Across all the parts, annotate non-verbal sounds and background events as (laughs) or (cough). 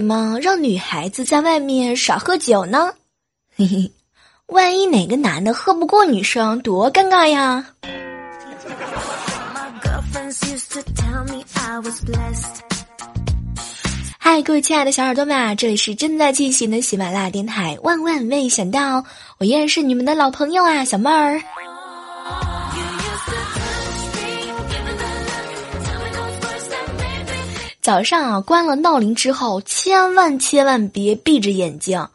什么让女孩子在外面少喝酒呢？嘿嘿，万一哪个男的喝不过女生，多尴尬呀！嗨，各位亲爱的小耳朵们，这里是正在进行的喜马拉雅电台。万万没想到，我依然是你们的老朋友啊，小妹儿。早上啊，关了闹铃之后，千万千万别闭着眼睛，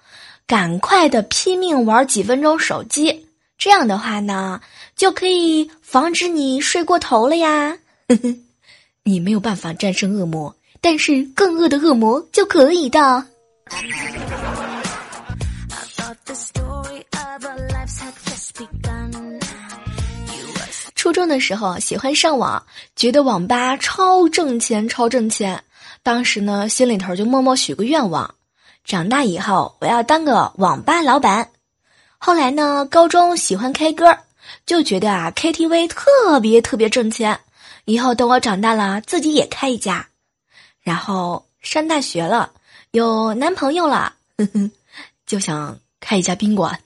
赶快的拼命玩几分钟手机。这样的话呢，就可以防止你睡过头了呀。(laughs) 你没有办法战胜恶魔，但是更恶的恶魔就可以的。初中的时候喜欢上网，觉得网吧超挣钱，超挣钱。当时呢，心里头就默默许个愿望：长大以后我要当个网吧老板。后来呢，高中喜欢 K 歌，就觉得啊 KTV 特别特别挣钱。以后等我长大了，自己也开一家。然后上大学了，有男朋友了，呵呵，就想开一家宾馆。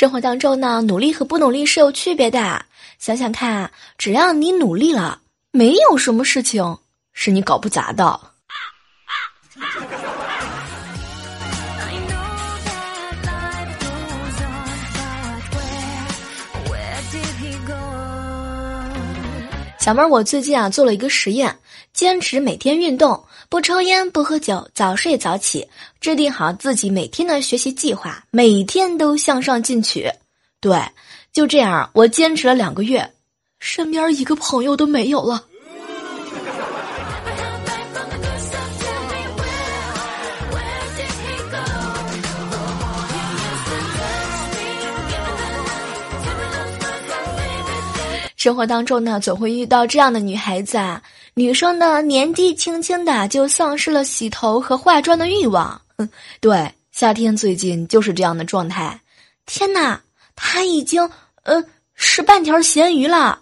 生活当中呢，努力和不努力是有区别的。想想看，只要你努力了，没有什么事情是你搞不砸的。小妹儿，我最近啊做了一个实验，坚持每天运动，不抽烟，不喝酒，早睡早起，制定好自己每天的学习计划，每天都向上进取。对，就这样，我坚持了两个月，身边一个朋友都没有了。生活当中呢，总会遇到这样的女孩子啊。女生呢，年纪轻轻的就丧失了洗头和化妆的欲望。嗯 (laughs) 对，夏天最近就是这样的状态。天哪，他已经呃是半条咸鱼了。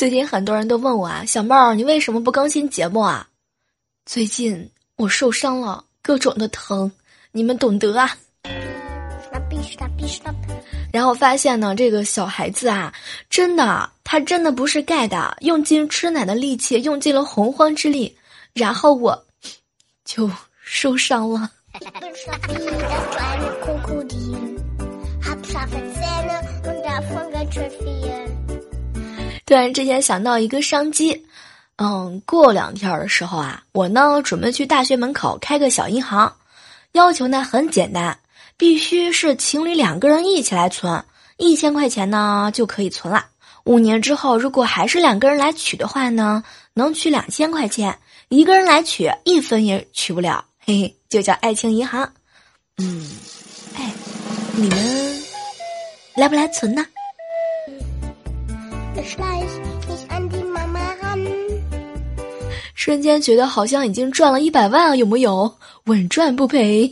最近很多人都问我啊，小妹儿，你为什么不更新节目啊？最近我受伤了，各种的疼，你们懂得啊。然后发现呢，这个小孩子啊，真的，他真的不是盖的，用尽吃奶的力气，用尽了洪荒之力，然后我就受伤了。(laughs) (laughs) 突然之间想到一个商机，嗯，过两天的时候啊，我呢准备去大学门口开个小银行，要求呢很简单，必须是情侣两个人一起来存，一千块钱呢就可以存了。五年之后，如果还是两个人来取的话呢，能取两千块钱，一个人来取一分也取不了，嘿嘿，就叫爱情银行。嗯，哎，你们来不来存呢？瞬间觉得好像已经赚了一百万，有木有？稳赚不赔。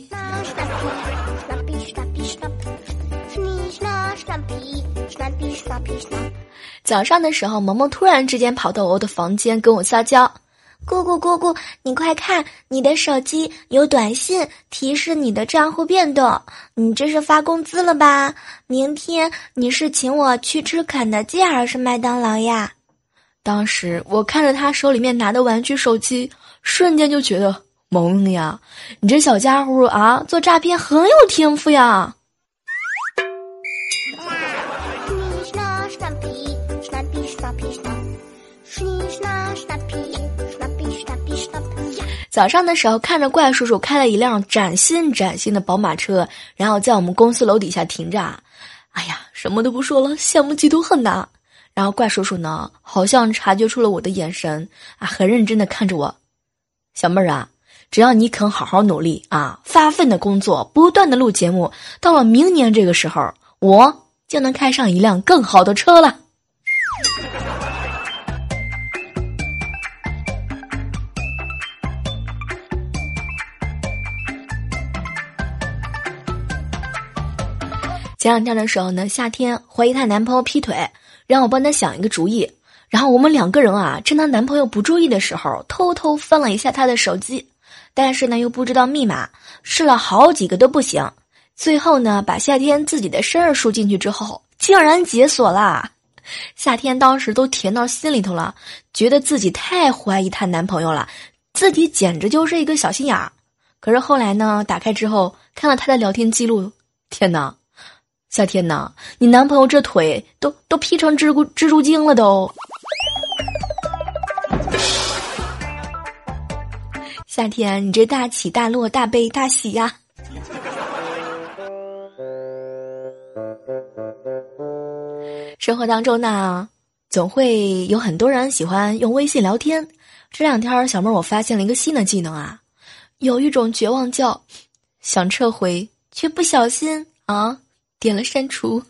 早上的时候，萌萌突然之间跑到我的房间跟我撒娇。姑姑，姑姑，你快看，你的手机有短信提示你的账户变动，你这是发工资了吧？明天你是请我去吃肯德基还是麦当劳呀？当时我看着他手里面拿的玩具手机，瞬间就觉得萌呀！你这小家伙啊，做诈骗很有天赋呀！早上的时候，看着怪叔叔开了一辆崭新崭新的宝马车，然后在我们公司楼底下停着。哎呀，什么都不说了，羡慕嫉妒恨呐！然后怪叔叔呢，好像察觉出了我的眼神啊，很认真的看着我。小妹儿啊，只要你肯好好努力啊，发奋的工作，不断的录节目，到了明年这个时候，我就能开上一辆更好的车了。前两天的时候呢，夏天怀疑她男朋友劈腿，让我帮她想一个主意。然后我们两个人啊，趁她男朋友不注意的时候，偷偷翻了一下她的手机，但是呢又不知道密码，试了好几个都不行。最后呢，把夏天自己的生日输进去之后，竟然解锁啦！夏天当时都甜到心里头了，觉得自己太怀疑她男朋友了，自己简直就是一个小心眼儿。可是后来呢，打开之后看了她的聊天记录，天哪！夏天呐，你男朋友这腿都都劈成蜘蛛蜘蛛精了都。夏天，你这大起大落、大悲大喜呀！生活当中呢，总会有很多人喜欢用微信聊天。这两天，小妹儿我发现了一个新的技能啊，有一种绝望叫想撤回，却不小心啊。点了删除。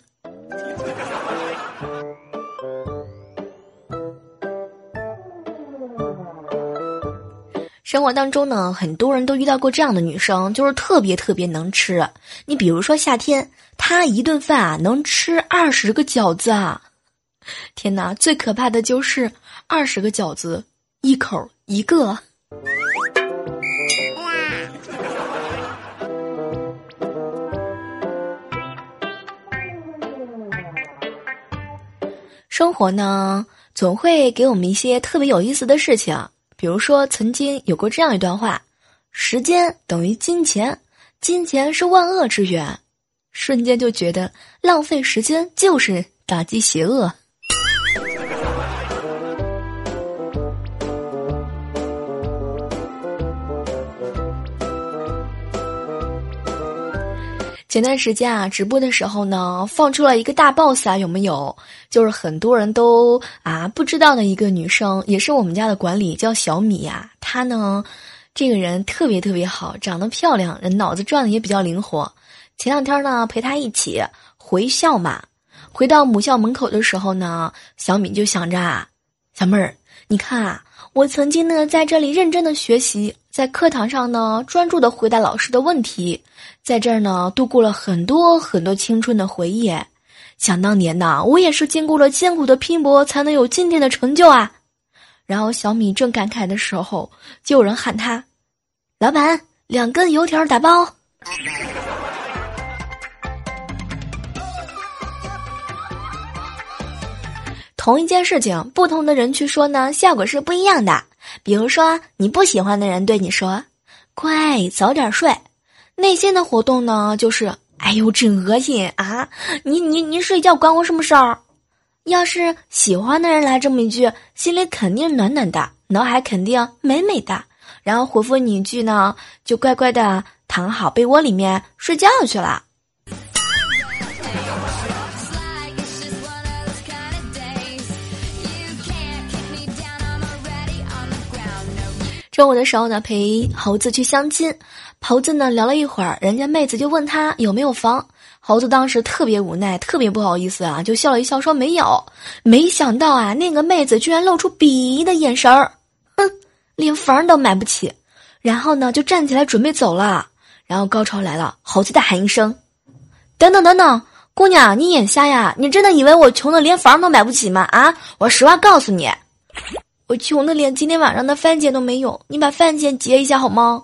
生活当中呢，很多人都遇到过这样的女生，就是特别特别能吃。你比如说夏天，她一顿饭啊能吃二十个饺子啊！天哪，最可怕的就是二十个饺子一口一个。生活呢，总会给我们一些特别有意思的事情。比如说，曾经有过这样一段话：“时间等于金钱，金钱是万恶之源。”瞬间就觉得浪费时间就是打击邪恶。前段时间啊，直播的时候呢，放出了一个大 boss 啊，有没有？就是很多人都啊不知道的一个女生，也是我们家的管理，叫小米呀。她呢，这个人特别特别好，长得漂亮，人脑子转的也比较灵活。前两天呢，陪她一起回校嘛，回到母校门口的时候呢，小米就想着啊，小妹儿，你看啊，我曾经呢在这里认真的学习。在课堂上呢，专注的回答老师的问题，在这儿呢，度过了很多很多青春的回忆。想当年呐，我也是经过了艰苦的拼搏，才能有今天的成就啊。然后小米正感慨的时候，就有人喊他：“老板，两根油条打包。”同一件事情，不同的人去说呢，效果是不一样的。比如说，你不喜欢的人对你说：“乖，早点睡。”内心的活动呢，就是“哎呦，真恶心啊！你你你睡觉关我什么事儿？”要是喜欢的人来这么一句，心里肯定暖暖的，脑海肯定美美的，然后回复你一句呢，就乖乖的躺好被窝里面睡觉去了。中午的时候呢，陪猴子去相亲，猴子呢聊了一会儿，人家妹子就问他有没有房，猴子当时特别无奈，特别不好意思啊，就笑了一笑说没有。没想到啊，那个妹子居然露出鄙夷的眼神儿，哼，连房都买不起。然后呢，就站起来准备走了。然后高潮来了，猴子大喊一声：“等等等等，姑娘，你眼瞎呀？你真的以为我穷的连房都买不起吗？啊，我实话告诉你。”我穷的连今天晚上的饭钱都没有，你把饭钱结一下好吗？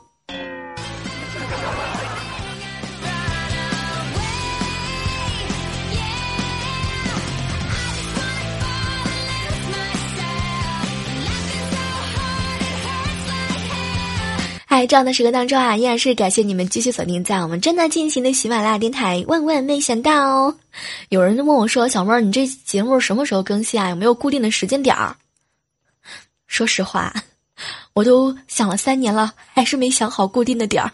嗨，这样的时刻当中啊，依然是感谢你们继续锁定在我们正在进行的喜马拉雅电台。万万没想到，有人就问我说：“小妹儿，你这节目什么时候更新啊？有没有固定的时间点儿？”说实话，我都想了三年了，还是没想好固定的点儿。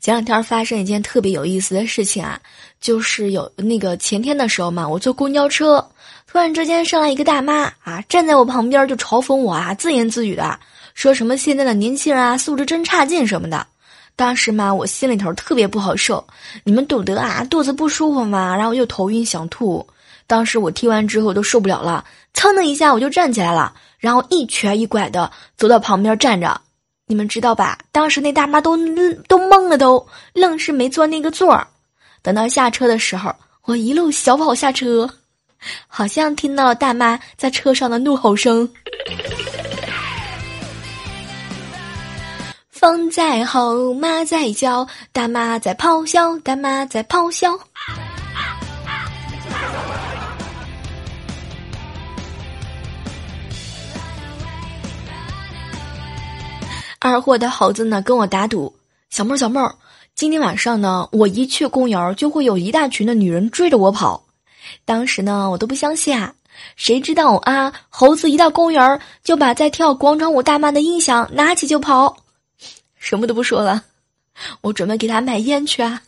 前两天发生一件特别有意思的事情啊，就是有那个前天的时候嘛，我坐公交车，突然之间上来一个大妈啊，站在我旁边就嘲讽我啊，自言自语的说什么现在的年轻人啊素质真差劲什么的。当时嘛，我心里头特别不好受，你们懂得啊，肚子不舒服嘛，然后又头晕想吐。当时我听完之后都受不了了，噌的一下我就站起来了，然后一瘸一拐的走到旁边站着，你们知道吧？当时那大妈都都懵了，都愣是没坐那个座儿。等到下车的时候，我一路小跑下车，好像听到了大妈在车上的怒吼声。风在吼，马在叫，大妈在咆哮，大妈在咆哮。二货的猴子呢跟我打赌，小妹儿小妹儿，今天晚上呢，我一去公园就会有一大群的女人追着我跑。当时呢，我都不相信啊，谁知道啊，猴子一到公园就把在跳广场舞大妈的音响拿起就跑，什么都不说了，我准备给他买烟去啊。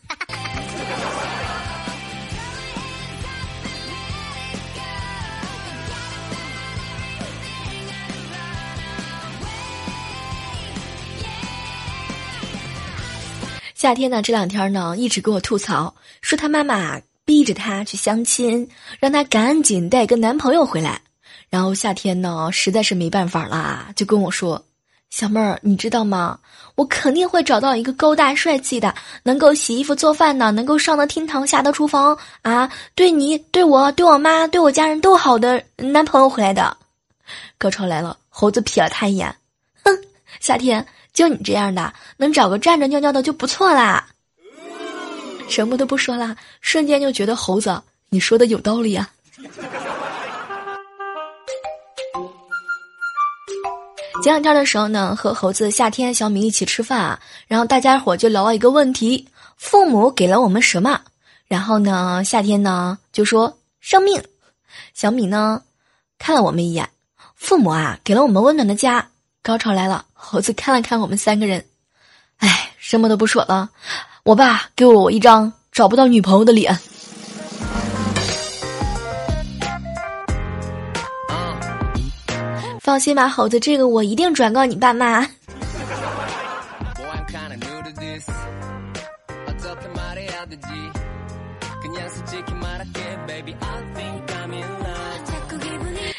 夏天呢，这两天呢，一直给我吐槽，说他妈妈逼着他去相亲，让他赶紧带个男朋友回来。然后夏天呢，实在是没办法啦，就跟我说：“小妹儿，你知道吗？我肯定会找到一个高大帅气的，能够洗衣服做饭的，能够上得厅堂下得厨房啊，对你、对我、对我妈、对我家人都好的男朋友回来的。”高潮来了，猴子瞥了他一眼，哼，夏天。就你这样的，能找个站着尿尿的就不错啦。什么都不说啦，瞬间就觉得猴子，你说的有道理啊。前两天的时候呢，和猴子、夏天、小米一起吃饭啊，然后大家伙就聊了一个问题：父母给了我们什么？然后呢，夏天呢就说生命，小米呢看了我们一眼，父母啊给了我们温暖的家。高潮来了，猴子看了看我们三个人，哎，什么都不说了。我爸给了我一张找不到女朋友的脸。放心吧，猴子，这个我一定转告你爸妈。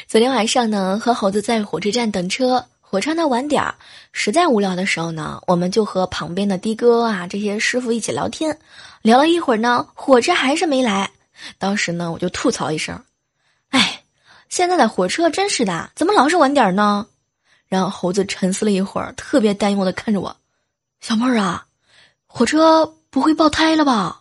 昨天晚上呢，和猴子在火车站等车。火车呢晚点儿，实在无聊的时候呢，我们就和旁边的的哥啊这些师傅一起聊天，聊了一会儿呢，火车还是没来。当时呢，我就吐槽一声：“哎，现在的火车真是的，怎么老是晚点儿呢？”然后猴子沉思了一会儿，特别担忧的看着我：“小妹儿啊，火车不会爆胎了吧？”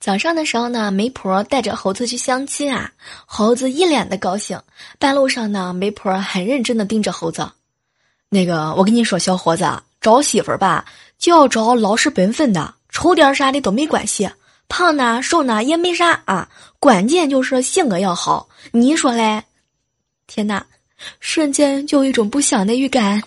早上的时候呢，媒婆带着猴子去相亲啊，猴子一脸的高兴。半路上呢，媒婆很认真的盯着猴子，那个我跟你说，小伙子找媳妇儿吧，就要找老实本分的，丑点啥的都没关系，胖呢瘦呢也没啥啊，关键就是性格要好。你说嘞？天哪！瞬间就有一种不祥的预感。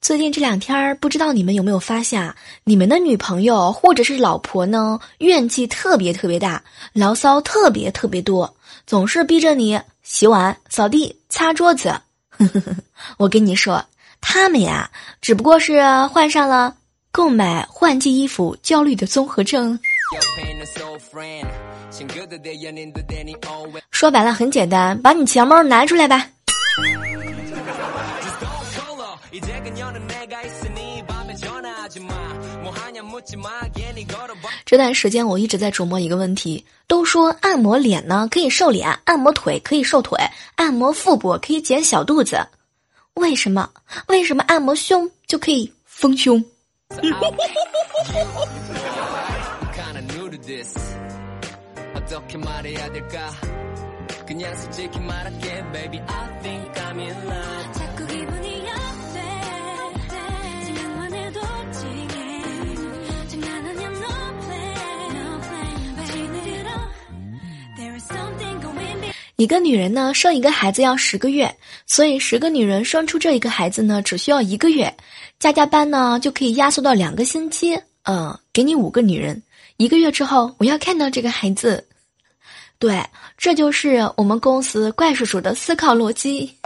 最近这两天，不知道你们有没有发现啊？你们的女朋友或者是老婆呢，怨气特别特别大，牢骚特别特别多，总是逼着你洗碗、扫地、擦桌子。(laughs) 我跟你说，他们呀，只不过是换上了。购买换季衣服焦虑的综合症，说白了很简单，把你钱包拿出来吧。这段时间我一直在琢磨一个问题：都说按摩脸呢可以瘦脸，按摩腿可以瘦腿，按摩腹部可以减小肚子，为什么？为什么按摩胸就可以丰胸？(laughs) 一个女人呢，生一个孩子要十个月，所以十个女人生出这一个孩子呢，只需要一个月。加加班呢，就可以压缩到两个星期。嗯，给你五个女人，一个月之后，我要看到这个孩子。对，这就是我们公司怪叔叔的思考逻辑。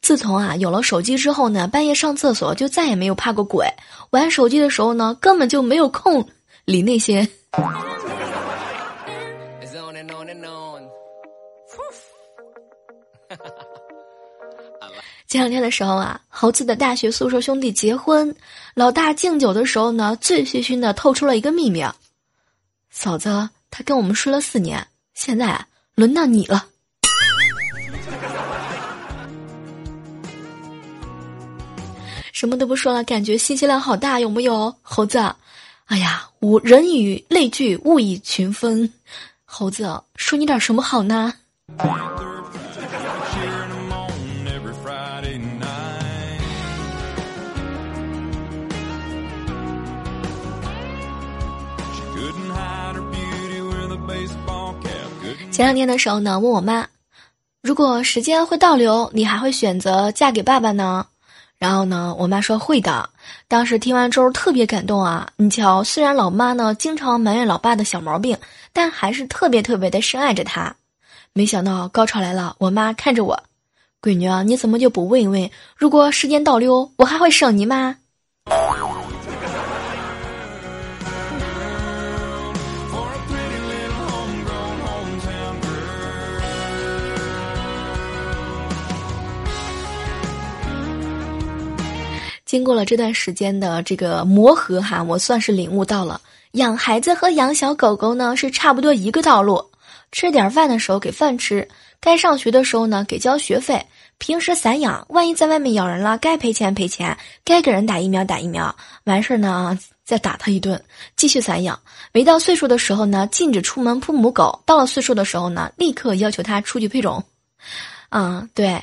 自从啊有了手机之后呢，半夜上厕所就再也没有怕过鬼。玩手机的时候呢，根本就没有空理那些。前两天的时候啊，猴子的大学宿舍兄弟结婚，老大敬酒的时候呢，醉醺醺的透出了一个秘密：嫂子，他跟我们睡了四年，现在，轮到你了。(laughs) 什么都不说了，感觉信息量好大，有木有？猴子，哎呀，吾人以类聚，物以群分。猴子，说你点什么好呢？(laughs) 前两天的时候呢，问我妈，如果时间会倒流，你还会选择嫁给爸爸呢？然后呢，我妈说会的。当时听完之后特别感动啊！你瞧，虽然老妈呢经常埋怨老爸的小毛病，但还是特别特别的深爱着他。没想到高潮来了，我妈看着我，闺女啊，你怎么就不问一问，如果时间倒流，我还会生你吗？经过了这段时间的这个磨合哈，我算是领悟到了，养孩子和养小狗狗呢是差不多一个道路。吃点饭的时候给饭吃，该上学的时候呢给交学费。平时散养，万一在外面咬人了，该赔钱赔钱，该给人打疫苗打疫苗。完事儿呢再打他一顿，继续散养。没到岁数的时候呢，禁止出门扑母狗；到了岁数的时候呢，立刻要求他出去配种。啊，对。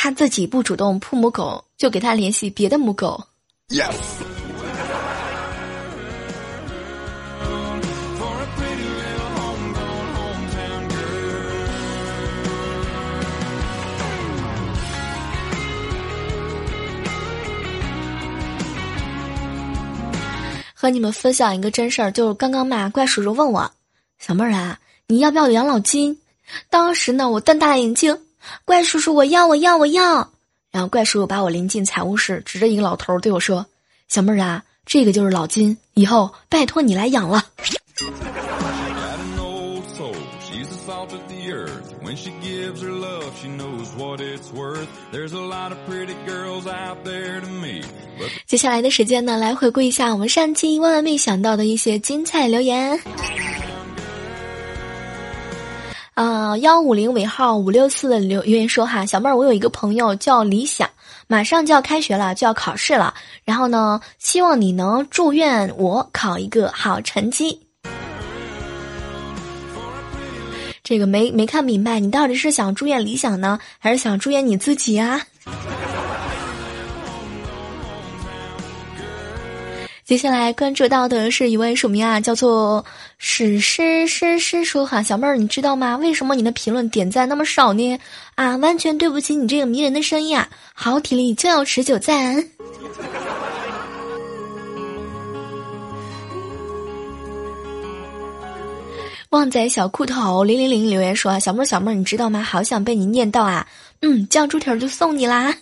他自己不主动扑母狗，就给他联系别的母狗。Yes。和你们分享一个真事儿，就是刚刚嘛，怪叔叔问我，小妹儿啊，你要不要养老金？当时呢，我瞪大了眼睛。怪叔叔，我要，我要，我要！然后怪叔叔把我领进财务室，指着一个老头对我说：“小妹儿啊，这个就是老金，以后拜托你来养了。”接下来的时间呢，来回顾一下我们上期万万没想到的一些精彩留言。啊，幺五零尾号五六四的留言说哈，小妹儿，我有一个朋友叫李想，马上就要开学了，就要考试了，然后呢，希望你能祝愿我考一个好成绩。这个没没看明白，你到底是想祝愿理想呢，还是想祝愿你自己啊？接下来关注到的是一位署名啊，叫做史诗诗诗说哈，小妹儿，你知道吗？为什么你的评论点赞那么少呢？啊，完全对不起你这个迷人的声音啊！好体力就要持久战。(laughs) 旺仔小裤头零零零留言说啊，小妹儿小妹儿，你知道吗？好想被你念到啊！嗯，酱猪蹄儿就送你啦。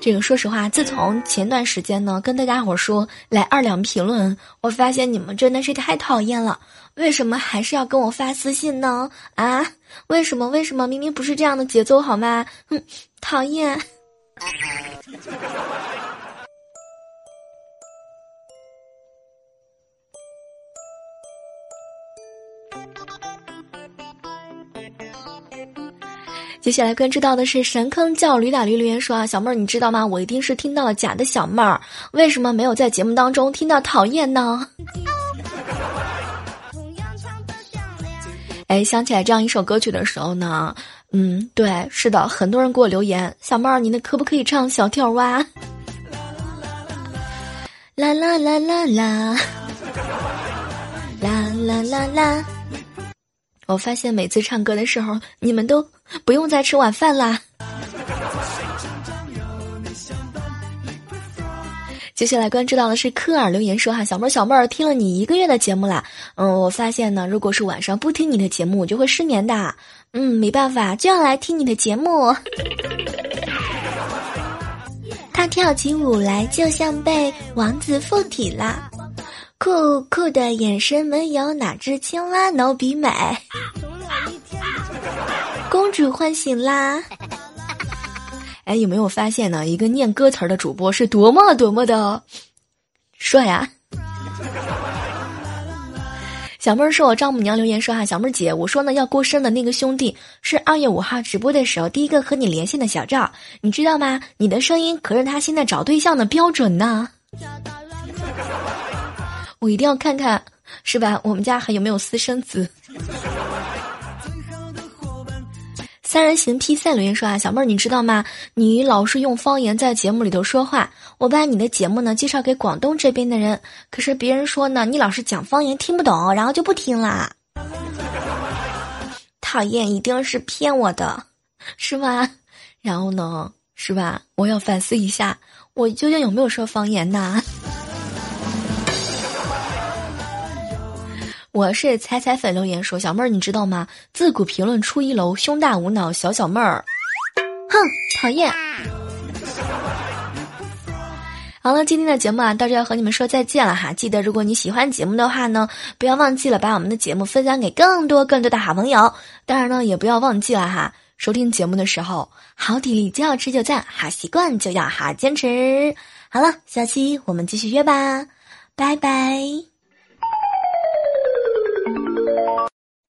这个说实话，自从前段时间呢，跟大家伙说来二两评论，我发现你们真的是太讨厌了。为什么还是要跟我发私信呢？啊？为什么？为什么？明明不是这样的节奏好吗？哼，讨厌。接下来关注到的是神坑叫驴打驴留言说啊，小妹儿你知道吗？我一定是听到了假的小妹儿，为什么没有在节目当中听到讨厌呢？哎，想起来这样一首歌曲的时候呢，嗯，对，是的，很多人给我留言，小妹儿，你那可不可以唱小跳蛙？啦啦啦啦啦，啦啦啦啦。我发现每次唱歌的时候，你们都不用再吃晚饭啦。(laughs) 接下来关注到的是科尔留言说哈，小妹儿小妹儿听了你一个月的节目啦，嗯，我发现呢，如果是晚上不听你的节目，我就会失眠的，嗯，没办法，就要来听你的节目。(laughs) 他跳起舞来，就像被王子附体啦，酷酷的眼神没有哪只青蛙能比美。(laughs) (laughs) 公主唤醒啦！(laughs) 哎，有没有发现呢？一个念歌词的主播是多么多么的帅啊！小妹儿说我丈母娘留言说哈，小妹儿姐，我说呢要过生的那个兄弟是二月五号直播的时候第一个和你连线的小赵，你知道吗？你的声音可是他现在找对象的标准呢。我一定要看看，是吧？我们家还有没有私生子？三人行 P 三留言说啊，小妹儿你知道吗？你老是用方言在节目里头说话，我把你的节目呢介绍给广东这边的人，可是别人说呢你老是讲方言听不懂，然后就不听啦。讨厌，一定是骗我的，是吧？然后呢，是吧？我要反思一下，我究竟有没有说方言呢？我是彩彩粉留言说：“小妹儿，你知道吗？自古评论出一楼，胸大无脑小小妹儿。”哼，讨厌。好了，今天的节目啊，到这要和你们说再见了哈。记得，如果你喜欢节目的话呢，不要忘记了把我们的节目分享给更多更多的好朋友。当然呢，也不要忘记了哈，收听节目的时候，好体力就要持久战，好习惯就要好坚持。好了，下期我们继续约吧，拜拜。